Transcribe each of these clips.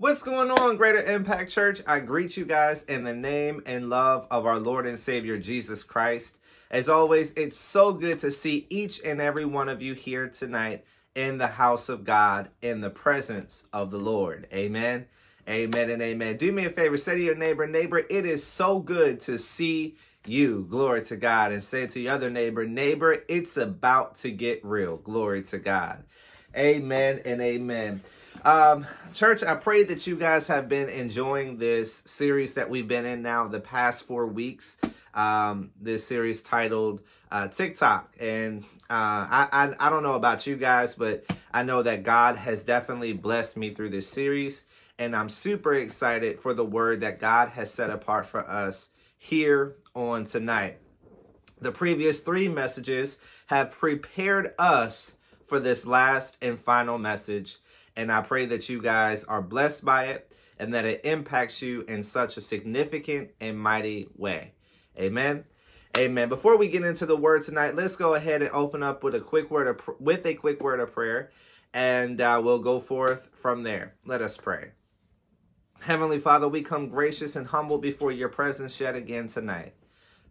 What's going on, Greater Impact Church? I greet you guys in the name and love of our Lord and Savior Jesus Christ. As always, it's so good to see each and every one of you here tonight in the house of God, in the presence of the Lord. Amen. Amen and amen. Do me a favor, say to your neighbor, neighbor, it is so good to see you. Glory to God. And say to your other neighbor, neighbor, it's about to get real. Glory to God. Amen and amen. Um, church, I pray that you guys have been enjoying this series that we've been in now the past four weeks. Um, this series titled uh, TikTok, and uh, I, I I don't know about you guys, but I know that God has definitely blessed me through this series, and I'm super excited for the word that God has set apart for us here on tonight. The previous three messages have prepared us for this last and final message and I pray that you guys are blessed by it and that it impacts you in such a significant and mighty way. Amen. Amen. Before we get into the word tonight, let's go ahead and open up with a quick word of with a quick word of prayer, and uh, we'll go forth from there. Let us pray. Heavenly Father, we come gracious and humble before your presence yet again tonight.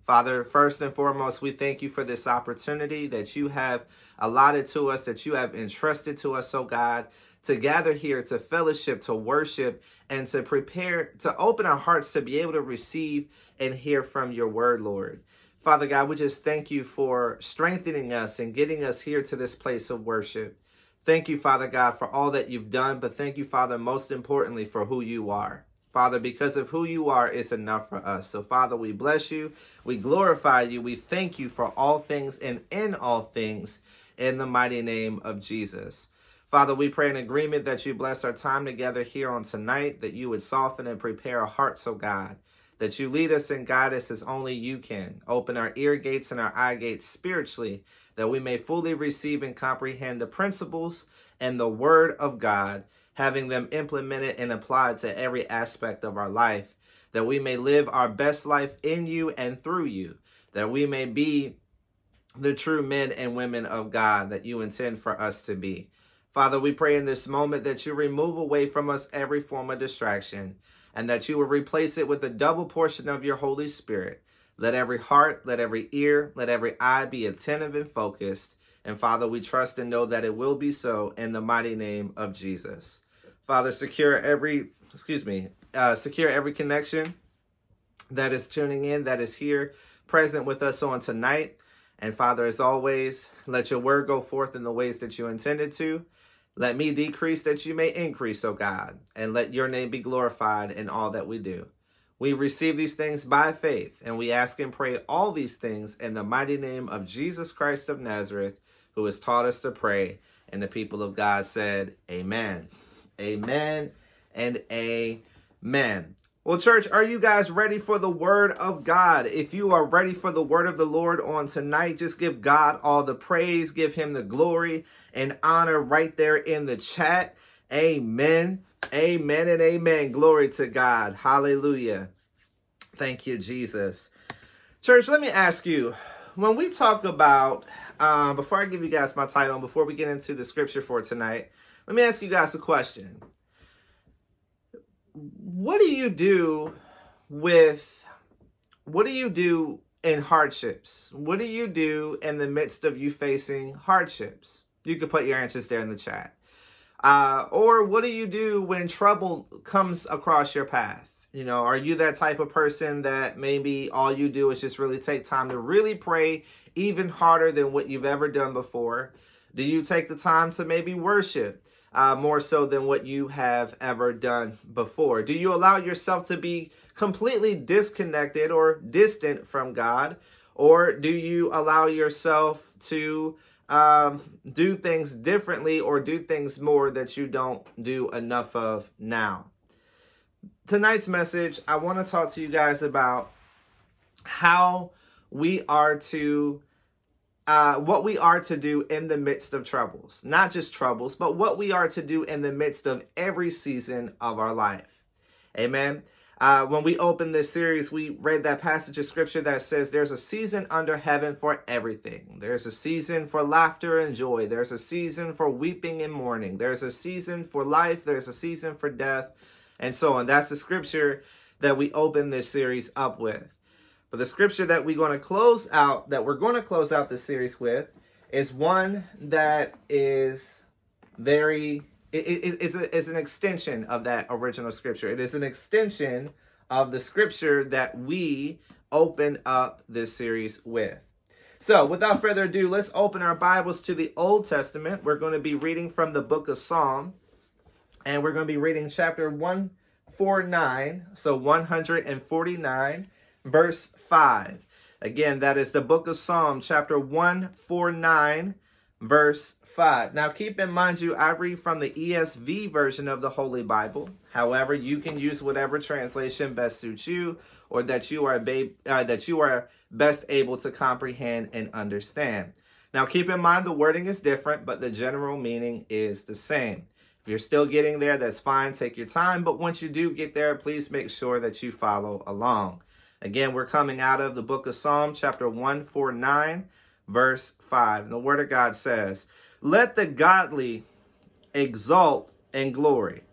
Father, first and foremost, we thank you for this opportunity that you have allotted to us, that you have entrusted to us, oh God, to gather here, to fellowship, to worship, and to prepare, to open our hearts to be able to receive and hear from your word, Lord. Father God, we just thank you for strengthening us and getting us here to this place of worship. Thank you, Father God, for all that you've done, but thank you, Father, most importantly, for who you are. Father, because of who you are, it's enough for us. So, Father, we bless you. We glorify you. We thank you for all things and in all things in the mighty name of Jesus. Father, we pray in agreement that you bless our time together here on tonight, that you would soften and prepare our hearts, oh God, that you lead us and guide us as only you can. Open our ear gates and our eye gates spiritually, that we may fully receive and comprehend the principles and the word of God, having them implemented and applied to every aspect of our life, that we may live our best life in you and through you, that we may be the true men and women of God that you intend for us to be. Father, we pray in this moment that you remove away from us every form of distraction and that you will replace it with a double portion of your Holy Spirit. Let every heart, let every ear, let every eye be attentive and focused. And Father, we trust and know that it will be so in the mighty name of Jesus. Father, secure every, excuse me, uh, secure every connection that is tuning in, that is here present with us on tonight. And Father, as always, let your word go forth in the ways that you intended to. Let me decrease that you may increase, O God, and let your name be glorified in all that we do. We receive these things by faith, and we ask and pray all these things in the mighty name of Jesus Christ of Nazareth, who has taught us to pray. And the people of God said, Amen. Amen and amen. Well, church, are you guys ready for the word of God? If you are ready for the word of the Lord on tonight, just give God all the praise, give him the glory and honor right there in the chat. Amen. Amen and amen. Glory to God. Hallelujah. Thank you, Jesus. Church, let me ask you when we talk about, um, before I give you guys my title, before we get into the scripture for tonight, let me ask you guys a question what do you do with what do you do in hardships? What do you do in the midst of you facing hardships? You could put your answers there in the chat. Uh, or what do you do when trouble comes across your path? You know, are you that type of person that maybe all you do is just really take time to really pray even harder than what you've ever done before? Do you take the time to maybe worship? Uh, more so than what you have ever done before? Do you allow yourself to be completely disconnected or distant from God? Or do you allow yourself to um, do things differently or do things more that you don't do enough of now? Tonight's message, I want to talk to you guys about how we are to uh, what we are to do in the midst of troubles. Not just troubles, but what we are to do in the midst of every season of our life. Amen. Uh, when we opened this series, we read that passage of scripture that says there's a season under heaven for everything. There's a season for laughter and joy. There's a season for weeping and mourning. There's a season for life. There's a season for death. and so on. That's the scripture that we open this series up with. But the scripture that we're going to close out, that we're going to close out this series with, is one that is very, it, it, it's, a, it's an extension of that original scripture. It is an extension of the scripture that we open up this series with. So, without further ado, let's open our Bibles to the Old Testament. We're going to be reading from the book of Psalm, and we're going to be reading chapter 149, so 149, verse 5. Again, that is the book of Psalm, chapter 149, verse 5. Now, keep in mind, you, I read from the ESV version of the Holy Bible. However, you can use whatever translation best suits you or that you are ba- uh, that you are best able to comprehend and understand. Now, keep in mind the wording is different, but the general meaning is the same. If you're still getting there, that's fine. Take your time. But once you do get there, please make sure that you follow along. Again, we're coming out of the book of Psalm, chapter 149, verse 5. And the word of God says, let the godly exult in glory.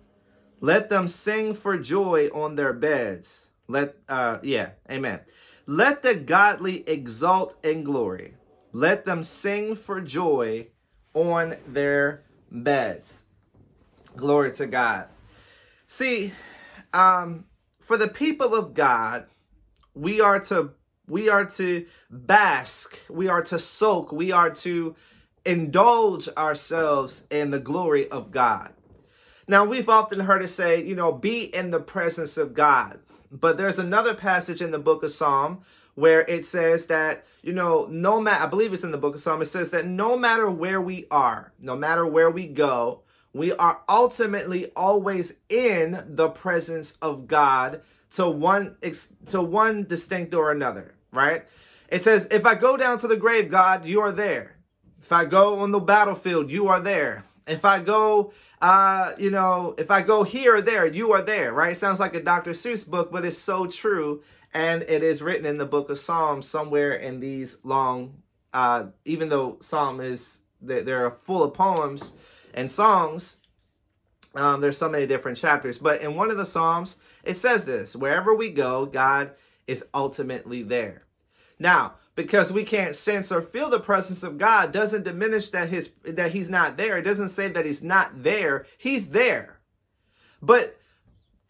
Let them sing for joy on their beds. Let uh yeah, amen. Let the godly exult in glory. Let them sing for joy on their beds. Glory to God. See, um for the people of God, we are to we are to bask, we are to soak, we are to indulge ourselves in the glory of God. Now, we've often heard it say, you know, be in the presence of God. But there's another passage in the book of Psalm where it says that, you know, no matter, I believe it's in the book of Psalm, it says that no matter where we are, no matter where we go, we are ultimately always in the presence of God to one to one distinct or another, right? It says, if I go down to the grave, God, you are there. If I go on the battlefield, you are there. If I go, uh, you know, if I go here or there, you are there, right? It sounds like a Dr. Seuss book, but it's so true. And it is written in the book of Psalms somewhere in these long, uh, even though Psalm is, they're full of poems and songs, um, there's so many different chapters. But in one of the Psalms, it says this wherever we go, God is ultimately there. Now, because we can't sense or feel the presence of God doesn't diminish that his that he's not there. It doesn't say that he's not there. He's there. But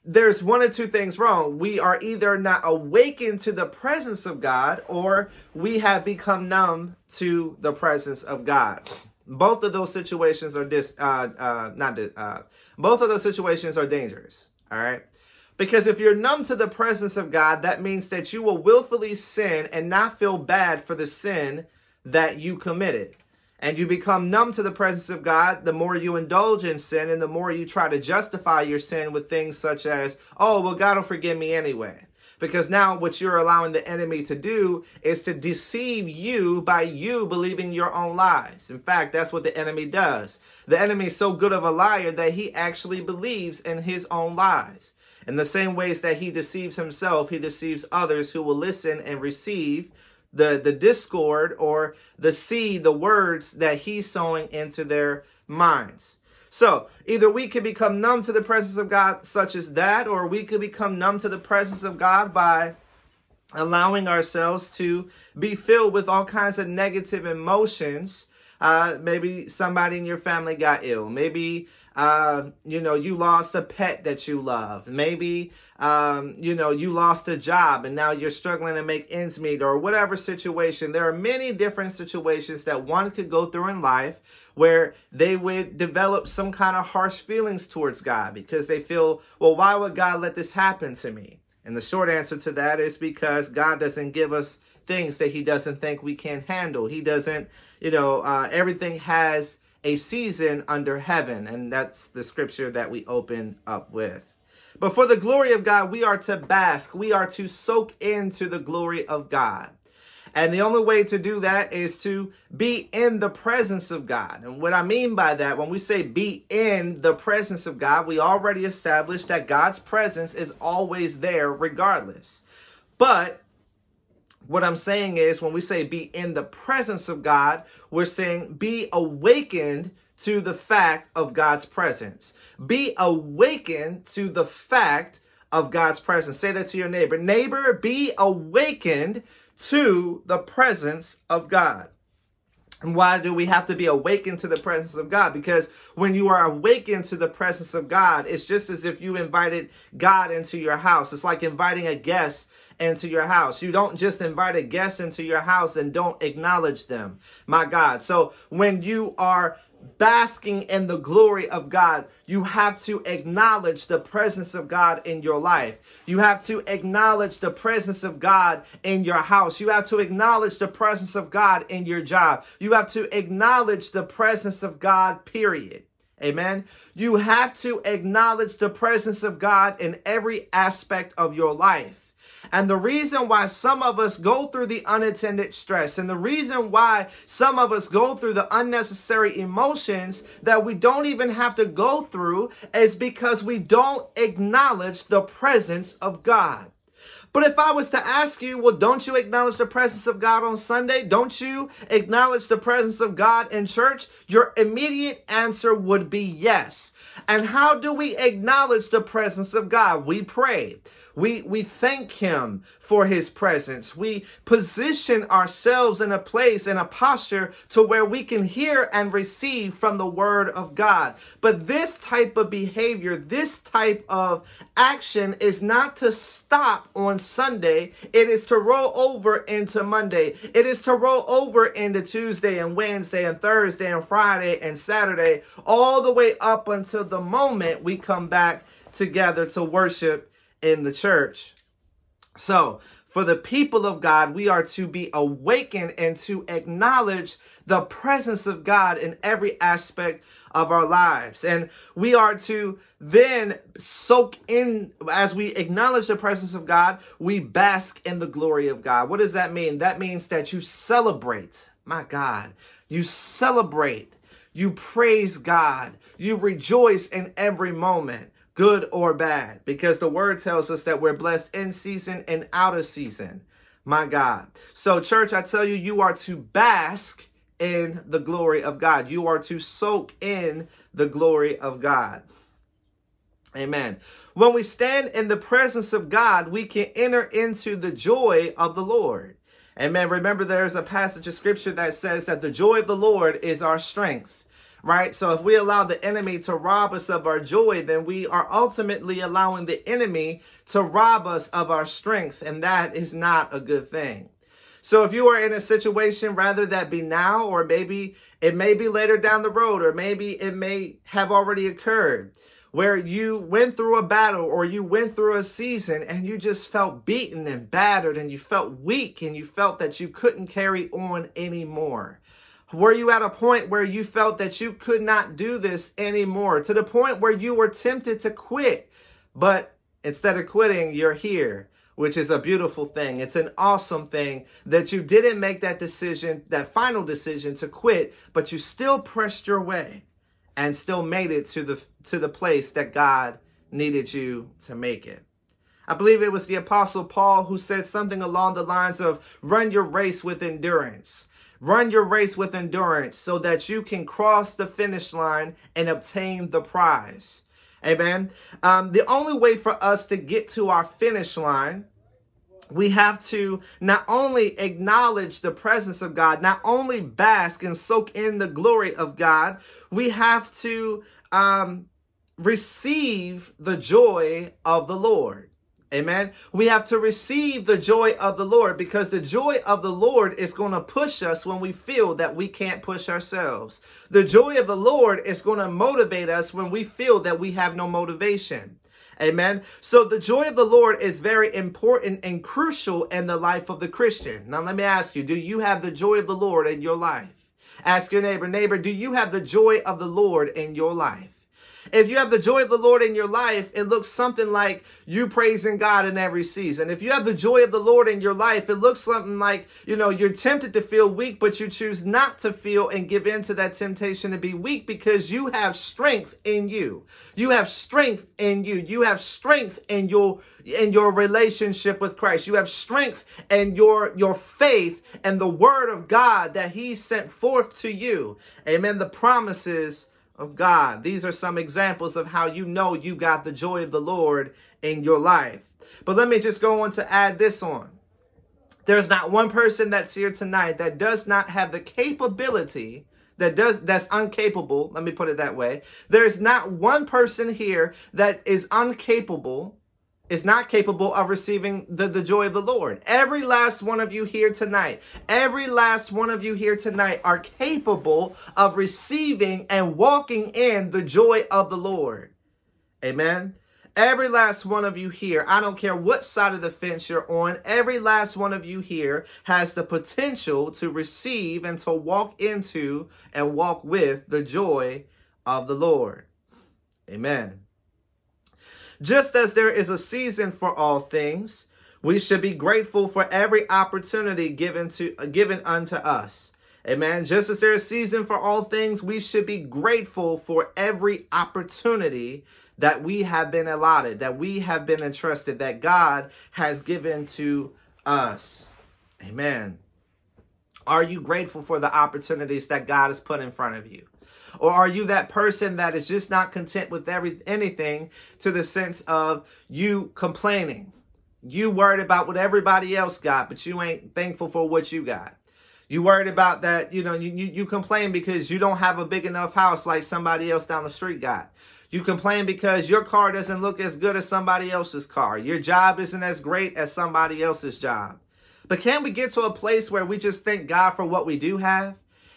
there's one or two things wrong. We are either not awakened to the presence of God or we have become numb to the presence of God. Both of those situations are dis uh uh not uh both of those situations are dangerous. All right. Because if you're numb to the presence of God, that means that you will willfully sin and not feel bad for the sin that you committed. And you become numb to the presence of God the more you indulge in sin and the more you try to justify your sin with things such as, oh, well, God will forgive me anyway. Because now what you're allowing the enemy to do is to deceive you by you believing your own lies. In fact, that's what the enemy does. The enemy is so good of a liar that he actually believes in his own lies. In the same ways that he deceives himself, he deceives others who will listen and receive the, the discord or the seed, the words that he's sowing into their minds. So either we can become numb to the presence of God, such as that, or we could become numb to the presence of God by allowing ourselves to be filled with all kinds of negative emotions. Uh, maybe somebody in your family got ill. Maybe uh, you know, you lost a pet that you love. Maybe, um, you know, you lost a job and now you're struggling to make ends meet or whatever situation. There are many different situations that one could go through in life where they would develop some kind of harsh feelings towards God because they feel, well, why would God let this happen to me? And the short answer to that is because God doesn't give us things that he doesn't think we can handle. He doesn't, you know, uh, everything has a season under heaven. And that's the scripture that we open up with. But for the glory of God, we are to bask, we are to soak into the glory of God. And the only way to do that is to be in the presence of God. And what I mean by that, when we say be in the presence of God, we already established that God's presence is always there regardless. But what I'm saying is when we say be in the presence of God, we're saying be awakened to the fact of God's presence. Be awakened to the fact of God's presence. Say that to your neighbor. Neighbor, be awakened to the presence of God. And why do we have to be awakened to the presence of God? Because when you are awakened to the presence of God, it's just as if you invited God into your house. It's like inviting a guest into your house. You don't just invite a guest into your house and don't acknowledge them, my God. So when you are basking in the glory of God, you have to acknowledge the presence of God in your life. You have to acknowledge the presence of God in your house. You have to acknowledge the presence of God in your job. You have to acknowledge the presence of God, period. Amen. You have to acknowledge the presence of God in every aspect of your life. And the reason why some of us go through the unattended stress and the reason why some of us go through the unnecessary emotions that we don't even have to go through is because we don't acknowledge the presence of God. But if I was to ask you, well, don't you acknowledge the presence of God on Sunday? Don't you acknowledge the presence of God in church? Your immediate answer would be yes. And how do we acknowledge the presence of God? We pray. We, we thank him for his presence. We position ourselves in a place, in a posture to where we can hear and receive from the word of God. But this type of behavior, this type of action is not to stop on Sunday. It is to roll over into Monday. It is to roll over into Tuesday and Wednesday and Thursday and Friday and Saturday, all the way up until the moment we come back together to worship in the church. So, for the people of God, we are to be awakened and to acknowledge the presence of God in every aspect of our lives. And we are to then soak in, as we acknowledge the presence of God, we bask in the glory of God. What does that mean? That means that you celebrate, my God, you celebrate, you praise God, you rejoice in every moment good or bad, because the word tells us that we're blessed in season and out of season. My God. So, church, I tell you, you are to bask in the glory of God. You are to soak in the glory of God. Amen. When we stand in the presence of God, we can enter into the joy of the Lord. Amen. Remember, there's a passage of scripture that says that the joy of the Lord is our strength right? So if we allow the enemy to rob us of our joy, then we are ultimately allowing the enemy to rob us of our strength, and that is not a good thing. So if you are in a situation, rather that be now, or maybe it may be later down the road, or maybe it may have already occurred, where you went through a battle or you went through a season and you just felt beaten and battered and you felt weak and you felt that you couldn't carry on anymore. Were you at a point where you felt that you could not do this anymore? To the point where you were tempted to quit, but instead of quitting, you're here, which is a beautiful thing. It's an awesome thing that you didn't make that decision, that final decision to quit, but you still pressed your way and still made it to the to the place that God needed you to make it. I believe it was the apostle Paul who said something along the lines of run your race with endurance. Run your race with endurance so that you can cross the finish line and obtain the prize. Amen. Um, the only way for us to get to our finish line we have to not only acknowledge the presence of God, not only bask and soak in the glory of God, we have to um, receive the joy of the Lord. Amen. We have to receive the joy of the Lord because the joy of the Lord is going to push us when we feel that we can't push ourselves. The joy of the Lord is going to motivate us when we feel that we have no motivation. Amen. So the joy of the Lord is very important and crucial in the life of the Christian. Now, let me ask you do you have the joy of the Lord in your life? Ask your neighbor, neighbor, do you have the joy of the Lord in your life? If you have the joy of the Lord in your life, it looks something like you praising God in every season. If you have the joy of the Lord in your life, it looks something like, you know, you're tempted to feel weak, but you choose not to feel and give in to that temptation to be weak because you have strength in you. You have strength in you. You have strength in your in your relationship with Christ. You have strength in your your faith and the word of God that he sent forth to you. Amen. The promises of God. These are some examples of how you know you got the joy of the Lord in your life. But let me just go on to add this on. There's not one person that's here tonight that does not have the capability that does that's incapable, let me put it that way. There's not one person here that is incapable is not capable of receiving the, the joy of the Lord. Every last one of you here tonight, every last one of you here tonight are capable of receiving and walking in the joy of the Lord. Amen. Every last one of you here, I don't care what side of the fence you're on, every last one of you here has the potential to receive and to walk into and walk with the joy of the Lord. Amen. Just as there is a season for all things, we should be grateful for every opportunity given to uh, given unto us. Amen. Just as there is a season for all things, we should be grateful for every opportunity that we have been allotted, that we have been entrusted, that God has given to us. Amen. Are you grateful for the opportunities that God has put in front of you? Or are you that person that is just not content with every anything to the sense of you complaining? You worried about what everybody else got, but you ain't thankful for what you got. You worried about that, you know, you, you, you complain because you don't have a big enough house like somebody else down the street got. You complain because your car doesn't look as good as somebody else's car. Your job isn't as great as somebody else's job. But can we get to a place where we just thank God for what we do have?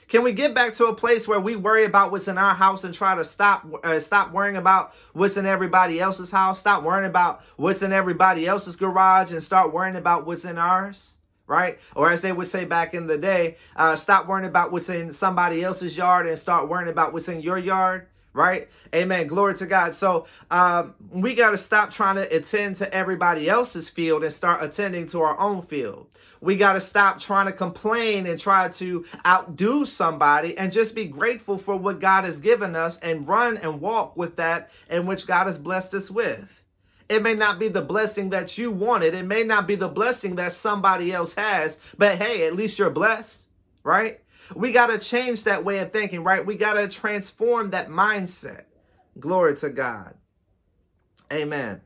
Can we get back to a place where we worry about what's in our house and try to stop uh, stop worrying about what's in everybody else's house? Stop worrying about what's in everybody else's garage and start worrying about what's in ours? Right? Or as they would say back in the day, uh, stop worrying about what's in somebody else's yard and start worrying about what's in your yard right? Amen. Glory to God. So um, we got to stop trying to attend to everybody else's field and start attending to our own field. We got to stop trying to complain and try to outdo somebody and just be grateful for what God has given us and run and walk with that in which God has blessed us with. It may not be the blessing that you wanted. It may not be the blessing that somebody else has, but hey, at least you're blessed, right? We got to change that way of thinking, right? We got to transform that mindset. Glory to God. Amen.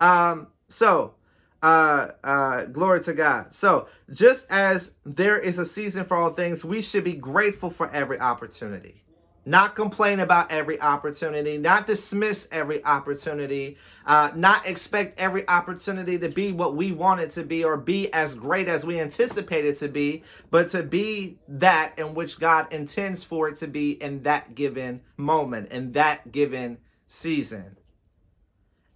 Um, so, uh, uh, glory to God. So, just as there is a season for all things, we should be grateful for every opportunity. Not complain about every opportunity, not dismiss every opportunity, uh, not expect every opportunity to be what we want it to be or be as great as we anticipate it to be, but to be that in which God intends for it to be in that given moment, in that given season.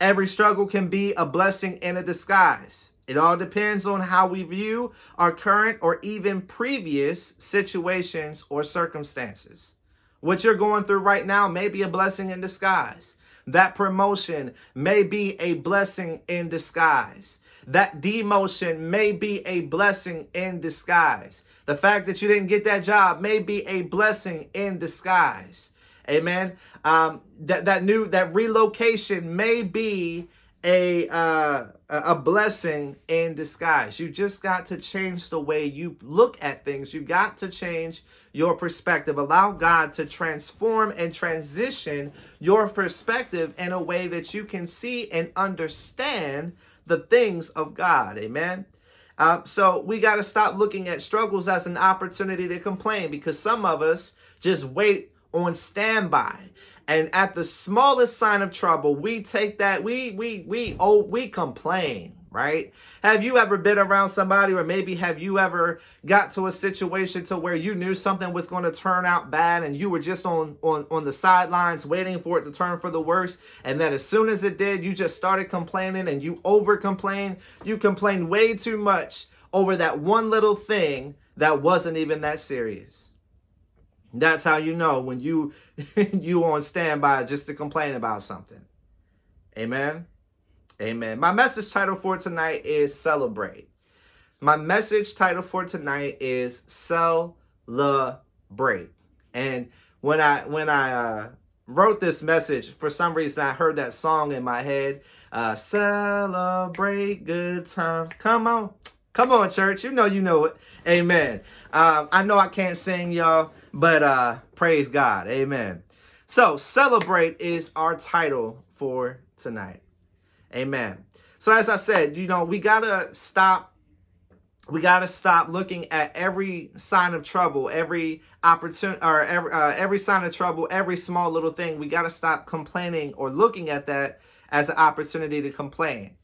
Every struggle can be a blessing in a disguise. It all depends on how we view our current or even previous situations or circumstances. What you're going through right now may be a blessing in disguise. That promotion may be a blessing in disguise. That demotion may be a blessing in disguise. The fact that you didn't get that job may be a blessing in disguise. Amen. Um, that that new that relocation may be a uh, a blessing in disguise. You just got to change the way you look at things. You got to change your perspective. Allow God to transform and transition your perspective in a way that you can see and understand the things of God. Amen. Uh, so we got to stop looking at struggles as an opportunity to complain because some of us just wait on standby. And at the smallest sign of trouble, we take that, we we we oh we complain, right? Have you ever been around somebody, or maybe have you ever got to a situation to where you knew something was going to turn out bad and you were just on on on the sidelines waiting for it to turn for the worst, and then as soon as it did, you just started complaining and you over complained. You complained way too much over that one little thing that wasn't even that serious. That's how you know when you you on standby just to complain about something. Amen. Amen. My message title for tonight is celebrate. My message title for tonight is celebrate. And when I when I uh, wrote this message, for some reason I heard that song in my head. Uh, celebrate good times. Come on. Come on, church. You know you know it. Amen. Um, I know I can't sing, y'all, but uh, praise God. Amen. So, celebrate is our title for tonight. Amen. So, as I said, you know, we got to stop we got to stop looking at every sign of trouble, every opportunity, or every, uh, every sign of trouble, every small little thing. We got to stop complaining or looking at that as an opportunity to complain.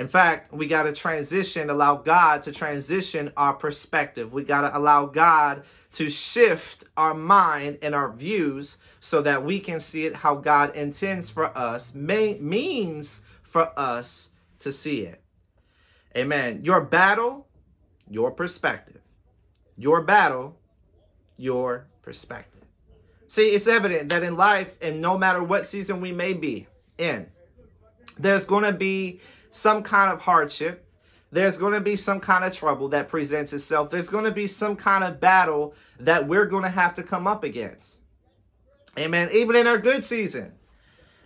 In fact, we got to transition, allow God to transition our perspective. We got to allow God to shift our mind and our views so that we can see it how God intends for us, may, means for us to see it. Amen. Your battle, your perspective. Your battle, your perspective. See, it's evident that in life, and no matter what season we may be in, there's going to be some kind of hardship. There's going to be some kind of trouble that presents itself. There's going to be some kind of battle that we're going to have to come up against. Amen. Even in our good season,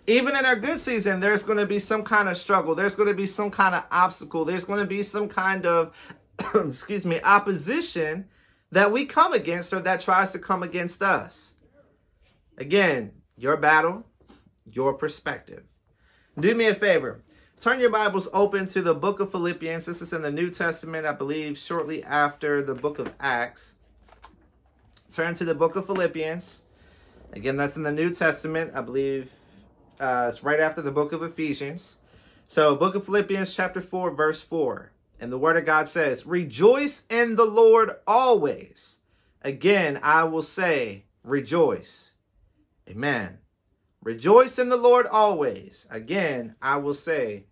even in our good season, there's going to be some kind of struggle. There's going to be some kind of obstacle. There's going to be some kind of, excuse me, opposition that we come against or that tries to come against us. Again, your battle, your perspective. Do me a favor. Turn your Bibles open to the book of Philippians. This is in the New Testament, I believe, shortly after the book of Acts. Turn to the book of Philippians. Again, that's in the New Testament, I believe, uh, it's right after the book of Ephesians. So, book of Philippians, chapter 4, verse 4. And the word of God says, Rejoice in the Lord always. Again, I will say, Rejoice. Amen. Rejoice in the Lord always. Again, I will say,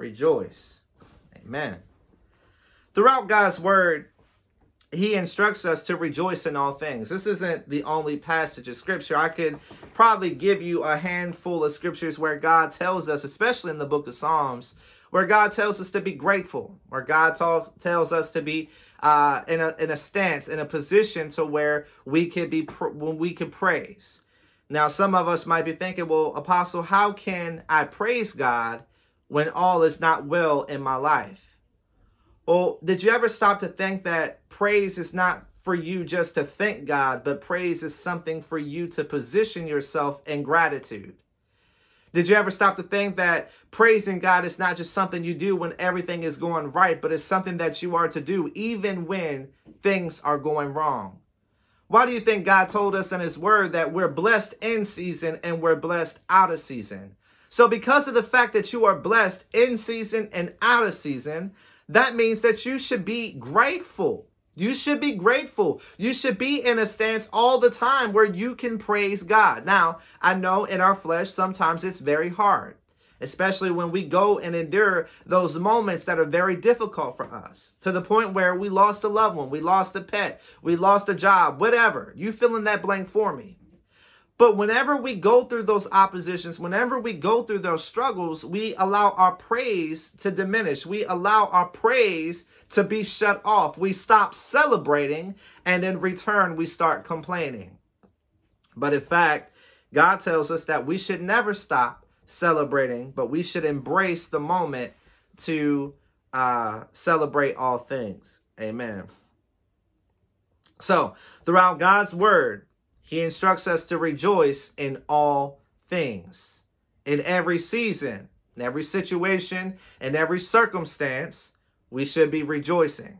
Rejoice. Amen. Throughout God's word, he instructs us to rejoice in all things. This isn't the only passage of scripture. I could probably give you a handful of scriptures where God tells us, especially in the book of Psalms, where God tells us to be grateful, where God talks, tells us to be uh, in a in a stance, in a position to where we can be when we can praise. Now, some of us might be thinking, well, Apostle, how can I praise God when all is not well in my life? Well, did you ever stop to think that praise is not for you just to thank God, but praise is something for you to position yourself in gratitude? Did you ever stop to think that praising God is not just something you do when everything is going right, but it's something that you are to do even when things are going wrong? Why do you think God told us in His Word that we're blessed in season and we're blessed out of season? So, because of the fact that you are blessed in season and out of season, that means that you should be grateful. You should be grateful. You should be in a stance all the time where you can praise God. Now, I know in our flesh, sometimes it's very hard, especially when we go and endure those moments that are very difficult for us to the point where we lost a loved one, we lost a pet, we lost a job, whatever. You fill in that blank for me. But whenever we go through those oppositions, whenever we go through those struggles, we allow our praise to diminish. We allow our praise to be shut off. We stop celebrating, and in return, we start complaining. But in fact, God tells us that we should never stop celebrating, but we should embrace the moment to uh, celebrate all things. Amen. So, throughout God's word, he instructs us to rejoice in all things. In every season, in every situation, in every circumstance, we should be rejoicing.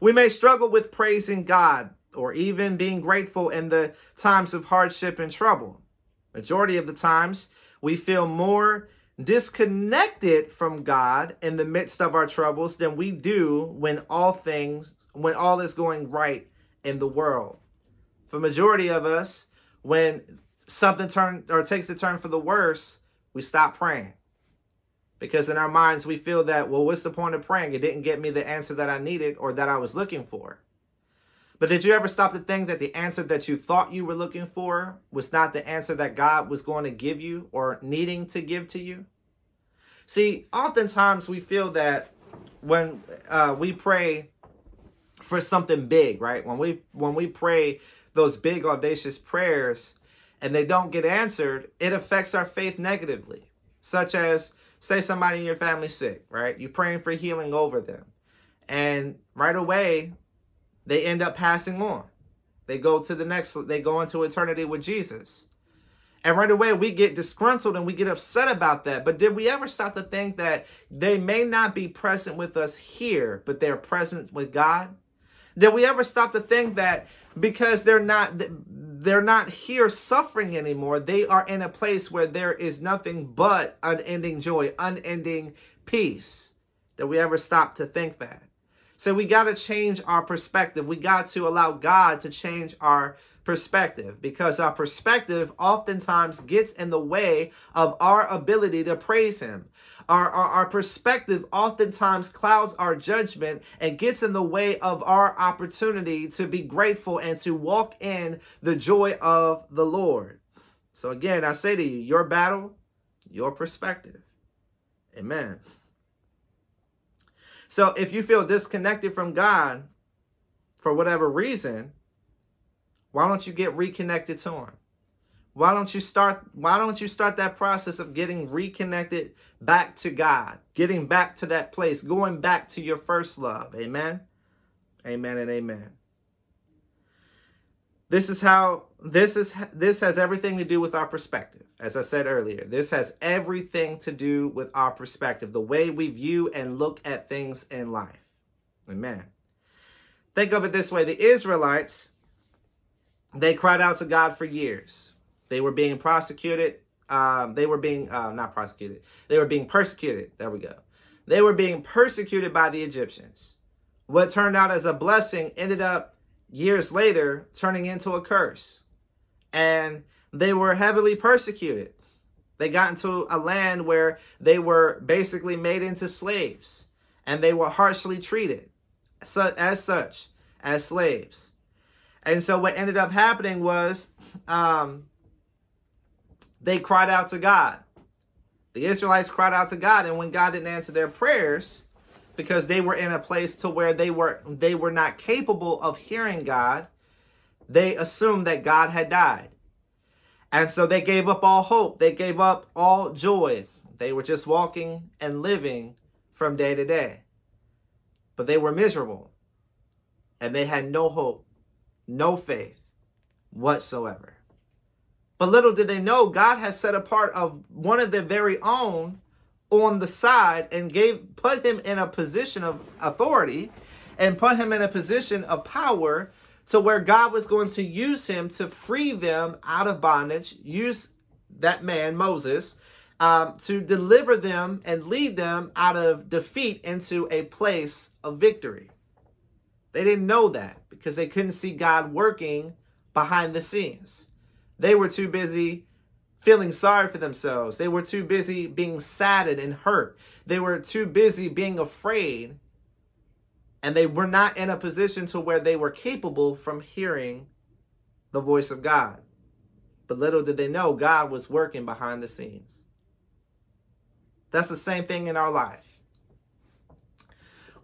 We may struggle with praising God or even being grateful in the times of hardship and trouble. Majority of the times, we feel more disconnected from God in the midst of our troubles than we do when all things when all is going right in the world for majority of us, when something turn or takes a turn for the worse, we stop praying. Because in our minds we feel that, well, what's the point of praying? It didn't get me the answer that I needed or that I was looking for. But did you ever stop to think that the answer that you thought you were looking for was not the answer that God was going to give you or needing to give to you? See, oftentimes we feel that when uh, we pray for something big, right? When we when we pray those big audacious prayers and they don't get answered, it affects our faith negatively. Such as say somebody in your family sick, right? You're praying for healing over them. And right away, they end up passing on. They go to the next, they go into eternity with Jesus. And right away, we get disgruntled and we get upset about that. But did we ever stop to think that they may not be present with us here, but they're present with God? Did we ever stop to think that because they're not they're not here suffering anymore, they are in a place where there is nothing but unending joy, unending peace? Did we ever stop to think that? So we got to change our perspective. We got to allow God to change our perspective because our perspective oftentimes gets in the way of our ability to praise Him. Our, our, our, perspective oftentimes clouds our judgment and gets in the way of our opportunity to be grateful and to walk in the joy of the Lord. So, again, I say to you, your battle, your perspective. Amen. So if you feel disconnected from God for whatever reason, why don't you get reconnected to him? Why don't you start why don't you start that process of getting reconnected back to God, getting back to that place, going back to your first love. Amen. Amen and amen. This is how this is this has everything to do with our perspective. As I said earlier, this has everything to do with our perspective, the way we view and look at things in life. Amen. Think of it this way, the Israelites they cried out to God for years. They were being prosecuted, um, they were being uh, not prosecuted. They were being persecuted. There we go. They were being persecuted by the Egyptians. What turned out as a blessing ended up years later turning into a curse. And they were heavily persecuted. They got into a land where they were basically made into slaves and they were harshly treated as such, as slaves. And so what ended up happening was um, they cried out to God. The Israelites cried out to God, and when God didn't answer their prayers, because they were in a place to where they were they were not capable of hearing God, they assumed that God had died. And so they gave up all hope. They gave up all joy. They were just walking and living from day to day. But they were miserable. And they had no hope, no faith whatsoever. But little did they know, God has set apart of one of their very own on the side and gave put him in a position of authority and put him in a position of power to where God was going to use him to free them out of bondage, use that man, Moses, um, to deliver them and lead them out of defeat into a place of victory. They didn't know that because they couldn't see God working behind the scenes. They were too busy feeling sorry for themselves. They were too busy being saddened and hurt. They were too busy being afraid. And they were not in a position to where they were capable from hearing the voice of God. But little did they know God was working behind the scenes. That's the same thing in our life.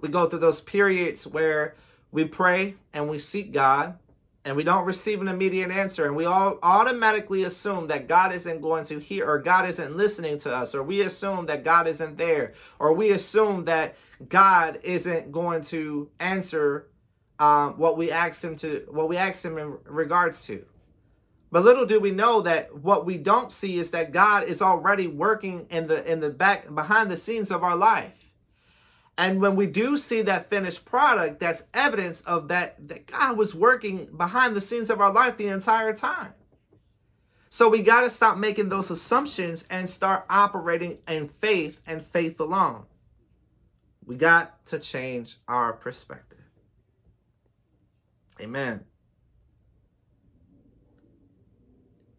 We go through those periods where we pray and we seek God and we don't receive an immediate answer and we all automatically assume that God isn't going to hear or God isn't listening to us or we assume that God isn't there or we assume that God isn't going to answer um, what we ask him to what we ask him in regards to. But little do we know that what we don't see is that God is already working in the in the back behind the scenes of our life and when we do see that finished product, that's evidence of that, that God was working behind the scenes of our life the entire time. So we got to stop making those assumptions and start operating in faith and faith alone. We got to change our perspective. Amen.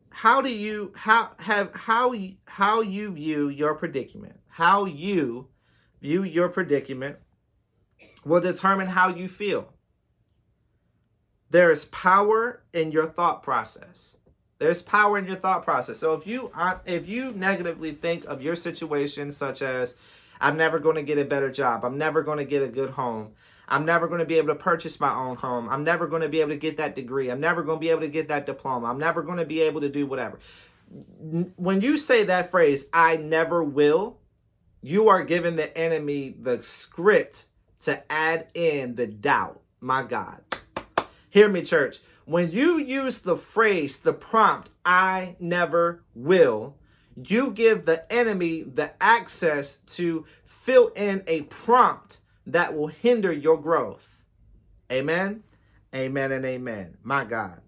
How do you how have how how you view your predicament? How you view your predicament will determine how you feel. there is power in your thought process. There's power in your thought process. So if you uh, if you negatively think of your situation such as I'm never going to get a better job, I'm never going to get a good home, I'm never going to be able to purchase my own home, I'm never going to be able to get that degree, I'm never going to be able to get that diploma, I'm never going to be able to do whatever. When you say that phrase, I never will, you are giving the enemy the script to add in the doubt. My God. Hear me, church. When you use the phrase, the prompt, I never will, you give the enemy the access to fill in a prompt that will hinder your growth. Amen. Amen and amen. My God.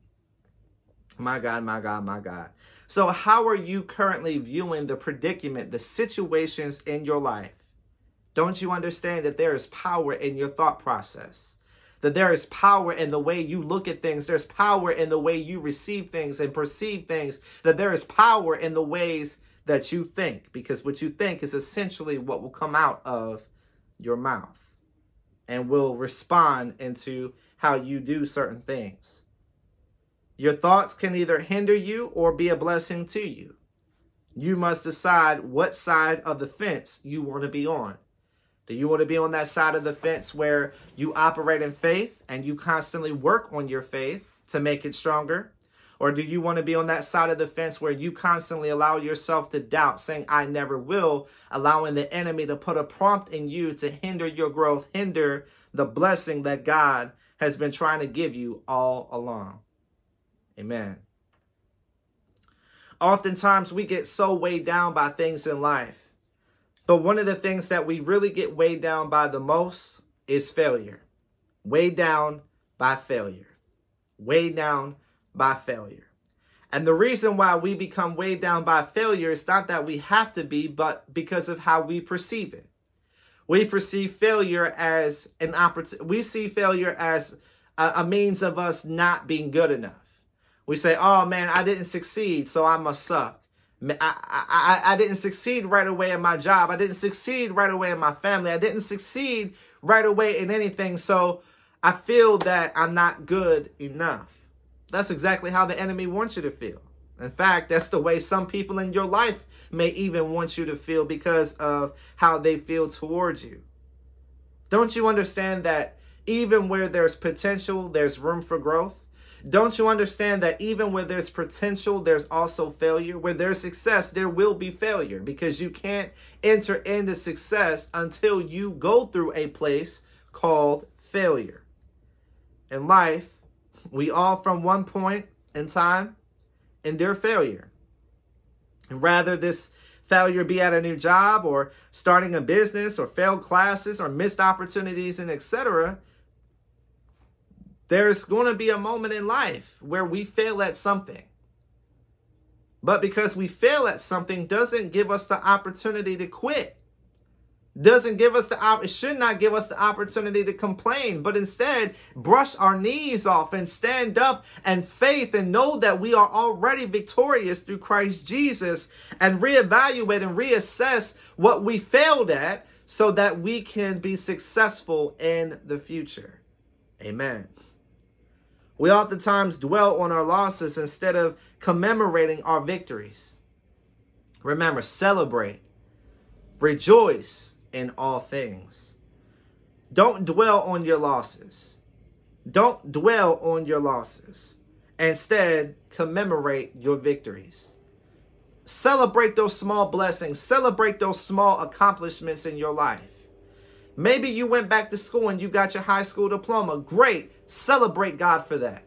My God, my God, my God. So, how are you currently viewing the predicament, the situations in your life? Don't you understand that there is power in your thought process? That there is power in the way you look at things. There's power in the way you receive things and perceive things. That there is power in the ways that you think, because what you think is essentially what will come out of your mouth and will respond into how you do certain things. Your thoughts can either hinder you or be a blessing to you. You must decide what side of the fence you want to be on. Do you want to be on that side of the fence where you operate in faith and you constantly work on your faith to make it stronger? Or do you want to be on that side of the fence where you constantly allow yourself to doubt, saying, I never will, allowing the enemy to put a prompt in you to hinder your growth, hinder the blessing that God has been trying to give you all along? Amen. Oftentimes, we get so weighed down by things in life. But one of the things that we really get weighed down by the most is failure. Weighed down by failure. Weighed down by failure. And the reason why we become weighed down by failure is not that we have to be, but because of how we perceive it. We perceive failure as an opportunity. We see failure as a, a means of us not being good enough. We say, oh man, I didn't succeed, so I must suck. I, I, I didn't succeed right away in my job. I didn't succeed right away in my family. I didn't succeed right away in anything. So I feel that I'm not good enough. That's exactly how the enemy wants you to feel. In fact, that's the way some people in your life may even want you to feel because of how they feel towards you. Don't you understand that even where there's potential, there's room for growth? Don't you understand that even where there's potential, there's also failure? Where there's success, there will be failure because you can't enter into success until you go through a place called failure. In life, we all from one point in time endure failure. And rather this failure be at a new job or starting a business or failed classes or missed opportunities and etc there's going to be a moment in life where we fail at something. But because we fail at something doesn't give us the opportunity to quit. Doesn't give us the op- it should not give us the opportunity to complain but instead brush our knees off and stand up and faith and know that we are already victorious through Christ Jesus and reevaluate and reassess what we failed at so that we can be successful in the future. Amen we oftentimes dwell on our losses instead of commemorating our victories remember celebrate rejoice in all things. Don't dwell on your losses. Don't dwell on your losses. Instead, commemorate your victories. Celebrate those small blessings. Celebrate those small accomplishments in your life. Maybe you went back to school and you got your high school diploma. Great. Celebrate God for that.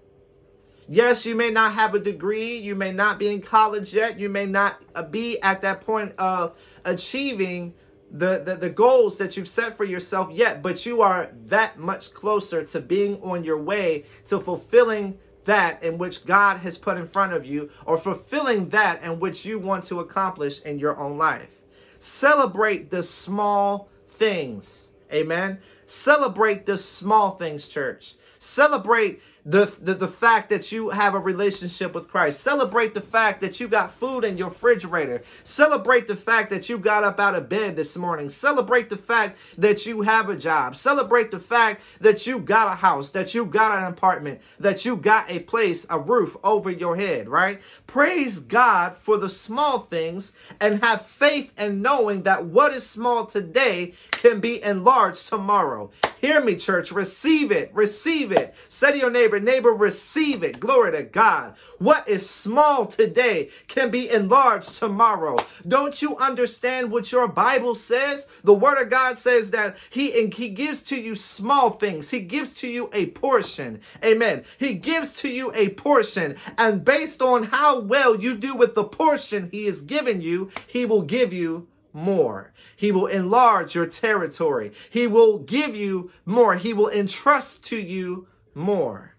Yes, you may not have a degree. You may not be in college yet. You may not uh, be at that point of achieving the, the, the goals that you've set for yourself yet, but you are that much closer to being on your way to fulfilling that in which God has put in front of you or fulfilling that in which you want to accomplish in your own life. Celebrate the small things. Amen. Celebrate the small things, church. Celebrate the, the, the fact that you have a relationship with Christ. Celebrate the fact that you got food in your refrigerator. Celebrate the fact that you got up out of bed this morning. Celebrate the fact that you have a job. Celebrate the fact that you got a house, that you got an apartment, that you got a place, a roof over your head, right? Praise God for the small things and have faith in knowing that what is small today can be enlarged tomorrow. Hear me, church. Receive it. Receive it. Say to your neighbor, neighbor, receive it. Glory to God. What is small today can be enlarged tomorrow. Don't you understand what your Bible says? The Word of God says that He, and he gives to you small things. He gives to you a portion. Amen. He gives to you a portion. And based on how well you do with the portion He has given you, He will give you more. He will enlarge your territory. He will give you more. He will entrust to you more.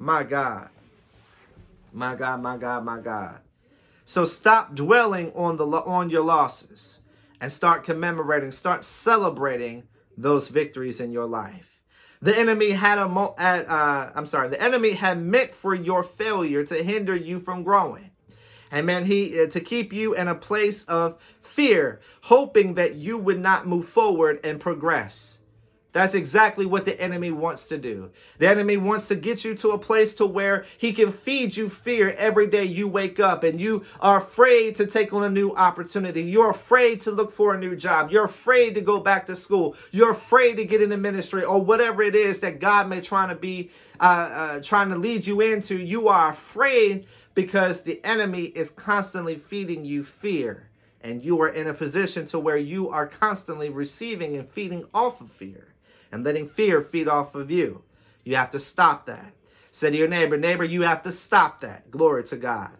My God. My God, my God, my God. So stop dwelling on the on your losses and start commemorating, start celebrating those victories in your life. The enemy had a mo- at, uh, I'm sorry, the enemy had meant for your failure to hinder you from growing. And Amen. He uh, to keep you in a place of fear, hoping that you would not move forward and progress. That's exactly what the enemy wants to do. The enemy wants to get you to a place to where he can feed you fear every day you wake up and you are afraid to take on a new opportunity. You're afraid to look for a new job. You're afraid to go back to school. You're afraid to get into ministry or whatever it is that God may trying to be uh, uh, trying to lead you into. You are afraid because the enemy is constantly feeding you fear and you are in a position to where you are constantly receiving and feeding off of fear and letting fear feed off of you. You have to stop that. Say to your neighbor, neighbor, you have to stop that. Glory to God.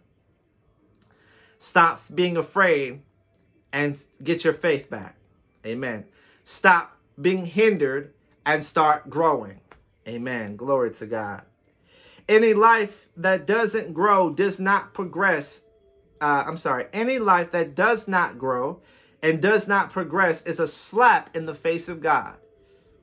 Stop being afraid and get your faith back. Amen. Stop being hindered and start growing. Amen. Glory to God. Any life that doesn't grow does not progress uh, I'm sorry, any life that does not grow and does not progress is a slap in the face of God.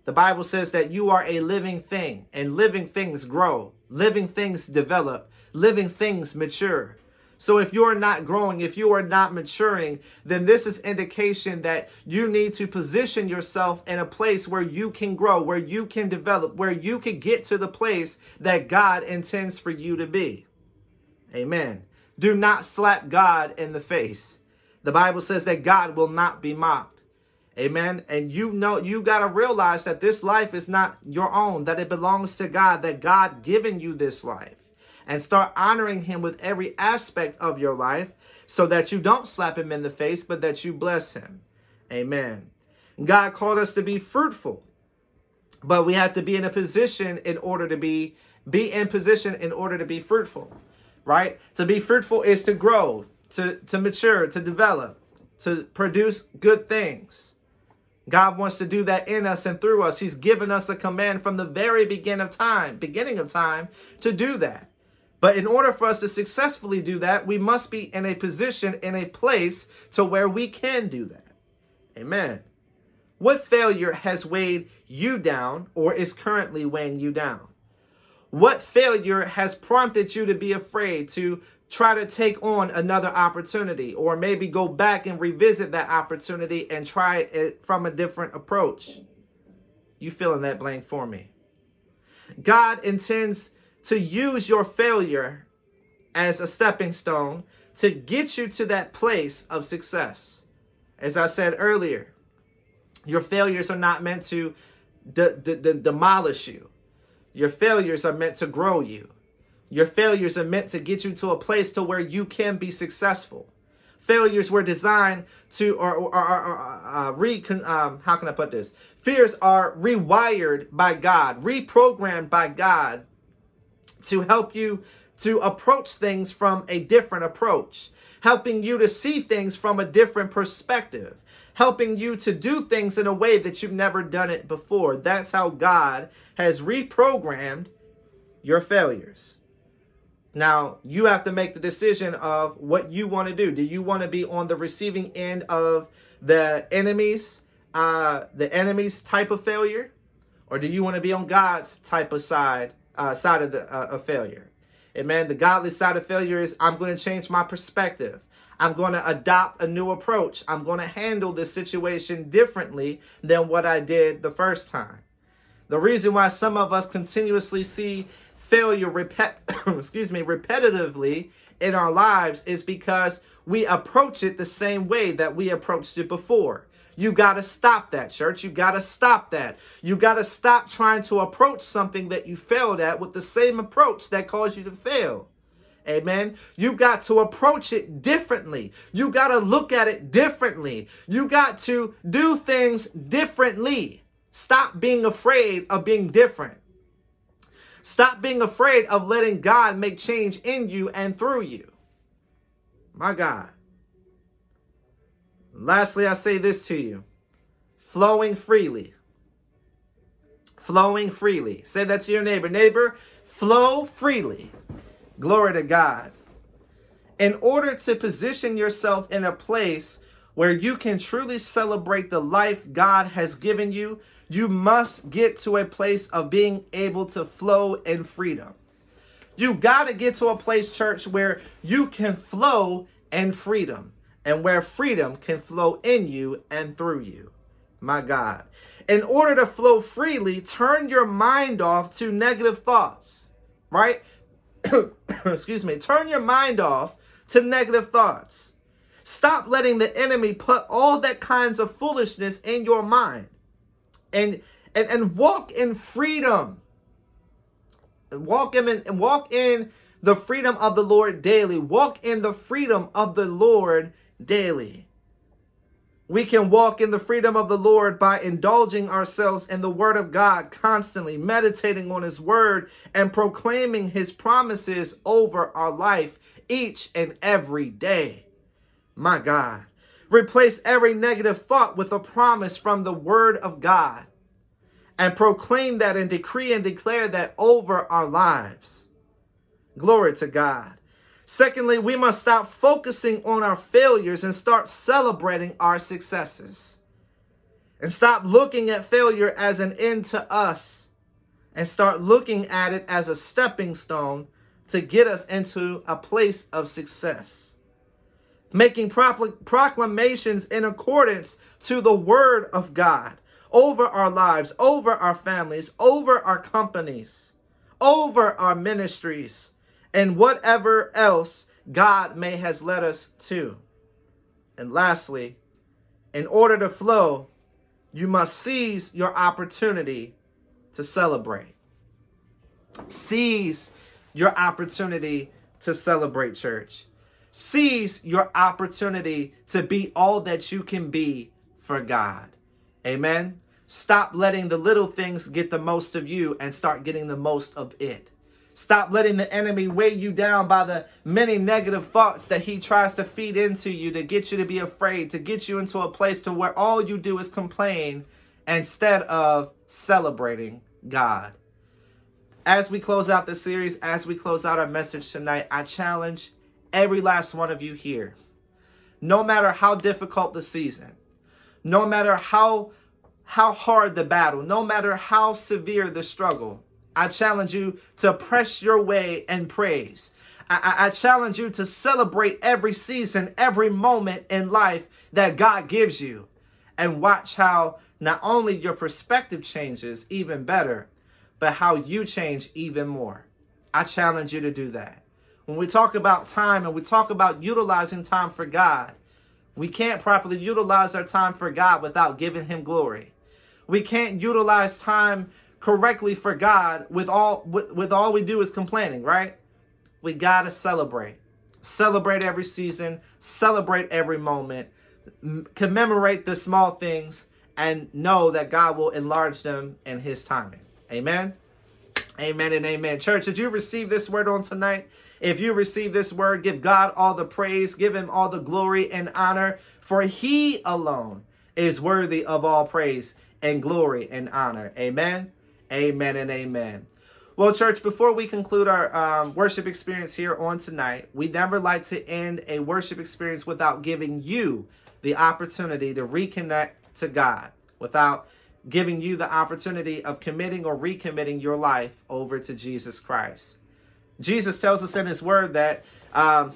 The Bible says that you are a living thing, and living things grow, living things develop, living things mature. So if you're not growing, if you are not maturing, then this is indication that you need to position yourself in a place where you can grow, where you can develop, where you can get to the place that God intends for you to be. Amen. Do not slap God in the face. The Bible says that God will not be mocked. Amen. And you know, you got to realize that this life is not your own, that it belongs to God, that God given you this life. And start honoring him with every aspect of your life so that you don't slap him in the face, but that you bless him. Amen. God called us to be fruitful, but we have to be in a position in order to be be in position in order to be fruitful right? To be fruitful is to grow, to, to mature, to develop, to produce good things. God wants to do that in us and through us. He's given us a command from the very beginning of time, beginning of time to do that. But in order for us to successfully do that, we must be in a position, in a place to where we can do that. Amen. What failure has weighed you down or is currently weighing you down? What failure has prompted you to be afraid to try to take on another opportunity or maybe go back and revisit that opportunity and try it from a different approach? You fill in that blank for me. God intends to use your failure as a stepping stone to get you to that place of success. As I said earlier, your failures are not meant to de- de- de- demolish you. Your failures are meant to grow you. Your failures are meant to get you to a place to where you can be successful. Failures were designed to, or, or, or, or uh, re, um, how can I put this? Fears are rewired by God, reprogrammed by God to help you to approach things from a different approach, helping you to see things from a different perspective, helping you to do things in a way that you've never done it before. That's how God has reprogrammed your failures. Now, you have to make the decision of what you want to do. Do you want to be on the receiving end of the enemies, uh, the enemy's type of failure? Or do you want to be on God's type of side uh, side of the uh, of failure. Amen. The godly side of failure is I'm going to change my perspective. I'm going to adopt a new approach. I'm going to handle this situation differently than what I did the first time. The reason why some of us continuously see failure repet excuse me repetitively in our lives is because we approach it the same way that we approached it before. You got to stop that, church. You got to stop that. You got to stop trying to approach something that you failed at with the same approach that caused you to fail. Amen. You got to approach it differently. You got to look at it differently. You got to do things differently. Stop being afraid of being different. Stop being afraid of letting God make change in you and through you. My God. Lastly, I say this to you flowing freely. Flowing freely. Say that to your neighbor. Neighbor, flow freely. Glory to God. In order to position yourself in a place where you can truly celebrate the life God has given you, you must get to a place of being able to flow in freedom. You got to get to a place, church, where you can flow in freedom and where freedom can flow in you and through you. My God. In order to flow freely, turn your mind off to negative thoughts, right? Excuse me. Turn your mind off to negative thoughts. Stop letting the enemy put all that kinds of foolishness in your mind and and, and walk in freedom. Walk in and walk in the freedom of the Lord daily. Walk in the freedom of the Lord daily. We can walk in the freedom of the Lord by indulging ourselves in the Word of God constantly, meditating on His Word, and proclaiming His promises over our life each and every day. My God. Replace every negative thought with a promise from the Word of God and proclaim that and decree and declare that over our lives. Glory to God. Secondly, we must stop focusing on our failures and start celebrating our successes. And stop looking at failure as an end to us and start looking at it as a stepping stone to get us into a place of success making proclamations in accordance to the word of God over our lives, over our families, over our companies, over our ministries, and whatever else God may has led us to. And lastly, in order to flow, you must seize your opportunity to celebrate. Seize your opportunity to celebrate, church. Seize your opportunity to be all that you can be for God. Amen. Stop letting the little things get the most of you and start getting the most of it. Stop letting the enemy weigh you down by the many negative thoughts that he tries to feed into you to get you to be afraid, to get you into a place to where all you do is complain instead of celebrating God. As we close out this series, as we close out our message tonight, I challenge every last one of you here. No matter how difficult the season, no matter how how hard the battle, no matter how severe the struggle, I challenge you to press your way and praise. I, I, challenge you to celebrate every season, every moment in life that God gives you, and watch how not only your perspective changes even better, but how you change even more. I challenge you to do that. When we talk about time and we talk about utilizing time for God, we can't properly utilize our time for God without giving Him glory. We can't utilize time correctly for God with all with, with all we do is complaining, right? We got to celebrate. Celebrate every season, celebrate every moment, commemorate the small things and know that God will enlarge them in his timing. Amen. Amen and amen. Church, did you receive this word on tonight? If you receive this word, give God all the praise, give him all the glory and honor, for he alone is worthy of all praise and glory and honor. Amen. Amen and amen. Well, church, before we conclude our um, worship experience here on tonight, we never like to end a worship experience without giving you the opportunity to reconnect to God, without giving you the opportunity of committing or recommitting your life over to Jesus Christ. Jesus tells us in his word that, um,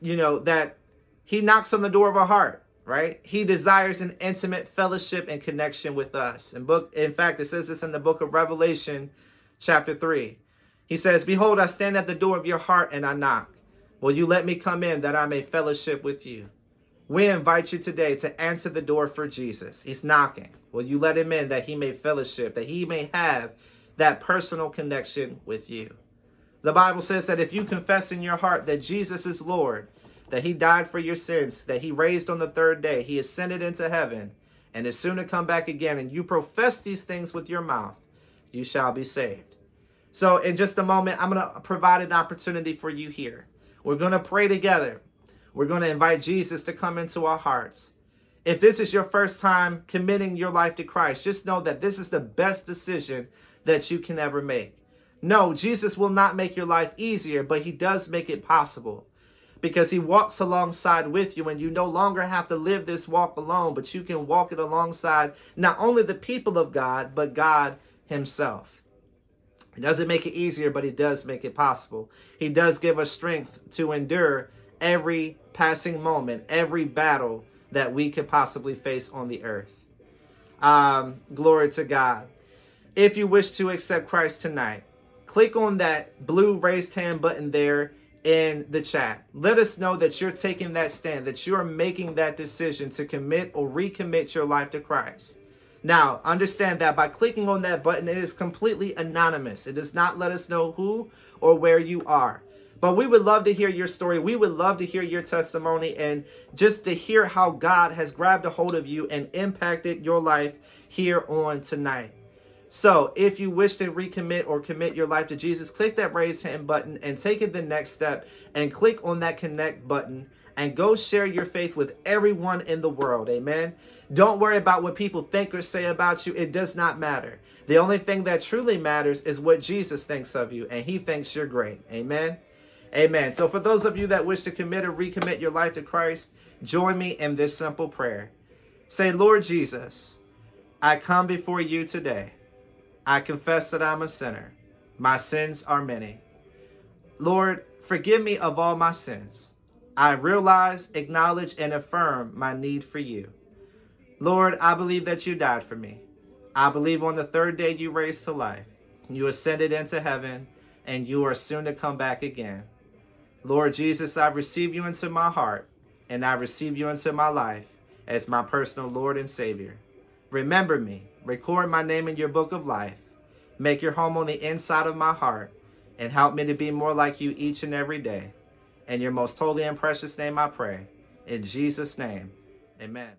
you know, that he knocks on the door of our heart, right? He desires an intimate fellowship and connection with us. In book, in fact, it says this in the book of Revelation, chapter 3. He says, Behold, I stand at the door of your heart and I knock. Will you let me come in that I may fellowship with you? We invite you today to answer the door for Jesus. He's knocking. Will you let him in that he may fellowship, that he may have that personal connection with you? The Bible says that if you confess in your heart that Jesus is Lord, that he died for your sins, that he raised on the third day, he ascended into heaven, and is soon to come back again, and you profess these things with your mouth, you shall be saved. So, in just a moment, I'm going to provide an opportunity for you here. We're going to pray together. We're going to invite Jesus to come into our hearts. If this is your first time committing your life to Christ, just know that this is the best decision that you can ever make. No, Jesus will not make your life easier, but he does make it possible because he walks alongside with you and you no longer have to live this walk alone, but you can walk it alongside not only the people of God, but God himself. He doesn't make it easier, but he does make it possible. He does give us strength to endure every passing moment, every battle that we could possibly face on the earth. Um, glory to God. If you wish to accept Christ tonight, click on that blue raised hand button there in the chat. Let us know that you're taking that stand, that you're making that decision to commit or recommit your life to Christ. Now, understand that by clicking on that button, it is completely anonymous. It does not let us know who or where you are. But we would love to hear your story. We would love to hear your testimony and just to hear how God has grabbed a hold of you and impacted your life here on tonight. So, if you wish to recommit or commit your life to Jesus, click that raise hand button and take it the next step and click on that connect button and go share your faith with everyone in the world. Amen. Don't worry about what people think or say about you. It does not matter. The only thing that truly matters is what Jesus thinks of you, and he thinks you're great. Amen. Amen. So, for those of you that wish to commit or recommit your life to Christ, join me in this simple prayer. Say, Lord Jesus, I come before you today. I confess that I'm a sinner. My sins are many. Lord, forgive me of all my sins. I realize, acknowledge, and affirm my need for you. Lord, I believe that you died for me. I believe on the third day you raised to life. You ascended into heaven, and you are soon to come back again. Lord Jesus, I receive you into my heart and I receive you into my life as my personal Lord and Savior. Remember me, record my name in your book of life, make your home on the inside of my heart, and help me to be more like you each and every day. In your most holy and precious name I pray. In Jesus' name, amen.